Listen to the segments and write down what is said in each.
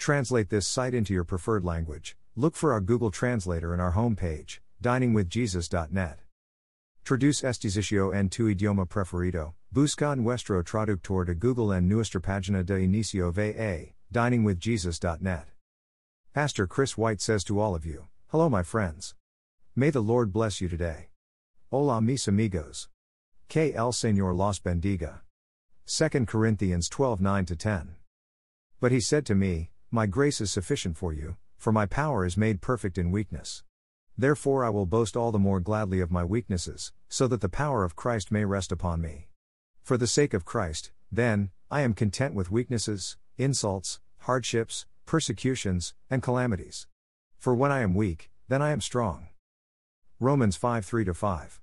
Translate this site into your preferred language. Look for our Google Translator in our homepage, diningwithjesus.net. Traduce este sitio en tu idioma preferido. Busca nuestro traductor de Google en nuestra página de inicio va, diningwithjesus.net. Pastor Chris White says to all of you, Hello, my friends. May the Lord bless you today. Hola, mis amigos. Que el Señor los bendiga. 2 Corinthians 12 9 10. But he said to me, My grace is sufficient for you, for my power is made perfect in weakness. Therefore I will boast all the more gladly of my weaknesses, so that the power of Christ may rest upon me. For the sake of Christ, then, I am content with weaknesses, insults, hardships, persecutions, and calamities. For when I am weak, then I am strong. Romans 5 3 5.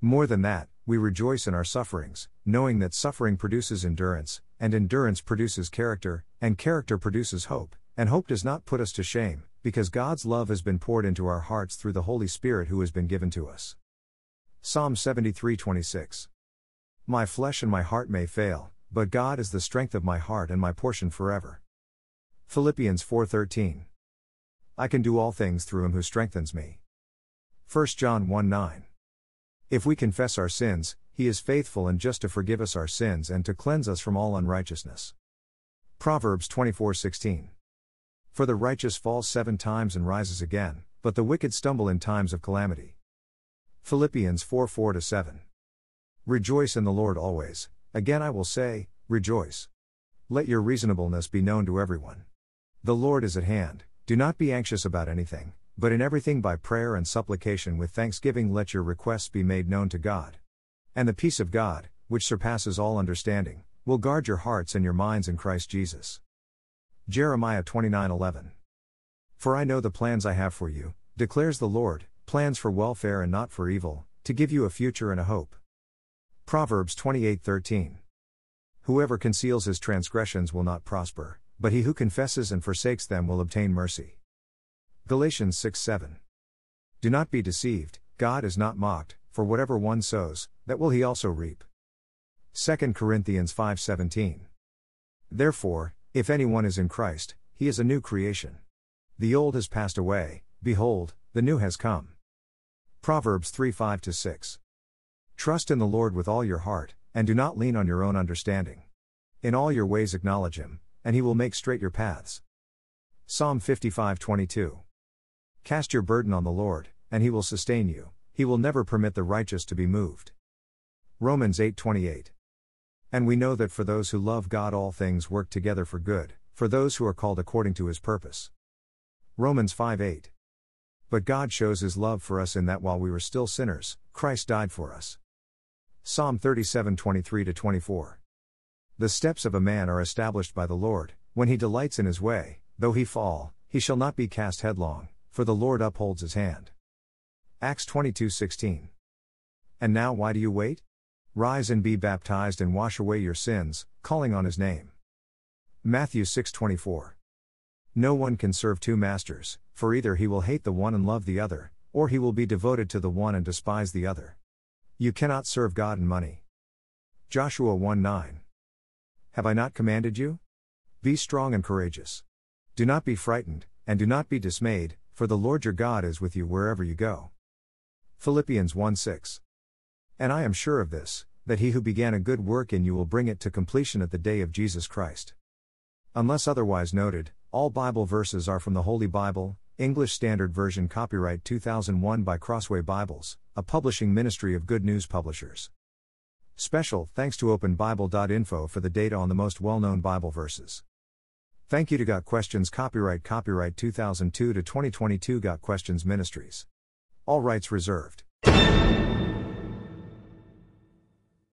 More than that, we rejoice in our sufferings, knowing that suffering produces endurance, and endurance produces character, and character produces hope, and hope does not put us to shame, because God's love has been poured into our hearts through the Holy Spirit who has been given to us. Psalm 73 26. My flesh and my heart may fail, but God is the strength of my heart and my portion forever. Philippians 4:13. I can do all things through him who strengthens me. 1 John 1 9. If we confess our sins, he is faithful and just to forgive us our sins and to cleanse us from all unrighteousness. Proverbs 24:16. For the righteous falls 7 times and rises again, but the wicked stumble in times of calamity. Philippians 4 4 7. Rejoice in the Lord always, again I will say, rejoice. Let your reasonableness be known to everyone. The Lord is at hand, do not be anxious about anything but in everything by prayer and supplication with thanksgiving let your requests be made known to God. And the peace of God, which surpasses all understanding, will guard your hearts and your minds in Christ Jesus. Jeremiah 29:11. For I know the plans I have for you, declares the Lord, plans for welfare and not for evil, to give you a future and a hope. Proverbs 28:13. Whoever conceals his transgressions will not prosper, but he who confesses and forsakes them will obtain mercy. Galatians 6 7. Do not be deceived, God is not mocked, for whatever one sows, that will he also reap. 2 Corinthians 5 17. Therefore, if anyone is in Christ, he is a new creation. The old has passed away, behold, the new has come. Proverbs 3 5 6. Trust in the Lord with all your heart, and do not lean on your own understanding. In all your ways acknowledge him, and he will make straight your paths. Psalm 55 22. Cast your burden on the Lord, and he will sustain you. He will never permit the righteous to be moved. Romans 8:28. And we know that for those who love God all things work together for good, for those who are called according to his purpose. Romans 5:8. But God shows his love for us in that while we were still sinners, Christ died for us. Psalm 37:23 24. The steps of a man are established by the Lord, when he delights in his way, though he fall, he shall not be cast headlong for the Lord upholds his hand. Acts 22:16. And now why do you wait? Rise and be baptized and wash away your sins, calling on his name. Matthew 6:24. No one can serve two masters, for either he will hate the one and love the other, or he will be devoted to the one and despise the other. You cannot serve God and money. Joshua 1 9. Have I not commanded you? Be strong and courageous. Do not be frightened, and do not be dismayed, for the Lord your God is with you wherever you go. Philippians 1 6. And I am sure of this, that he who began a good work in you will bring it to completion at the day of Jesus Christ. Unless otherwise noted, all Bible verses are from the Holy Bible, English Standard Version copyright 2001 by Crossway Bibles, a publishing ministry of Good News Publishers. Special thanks to openbible.info for the data on the most well known Bible verses. Thank you to Got Questions Copyright Copyright 2002 to 2022 Got Questions Ministries. All rights reserved.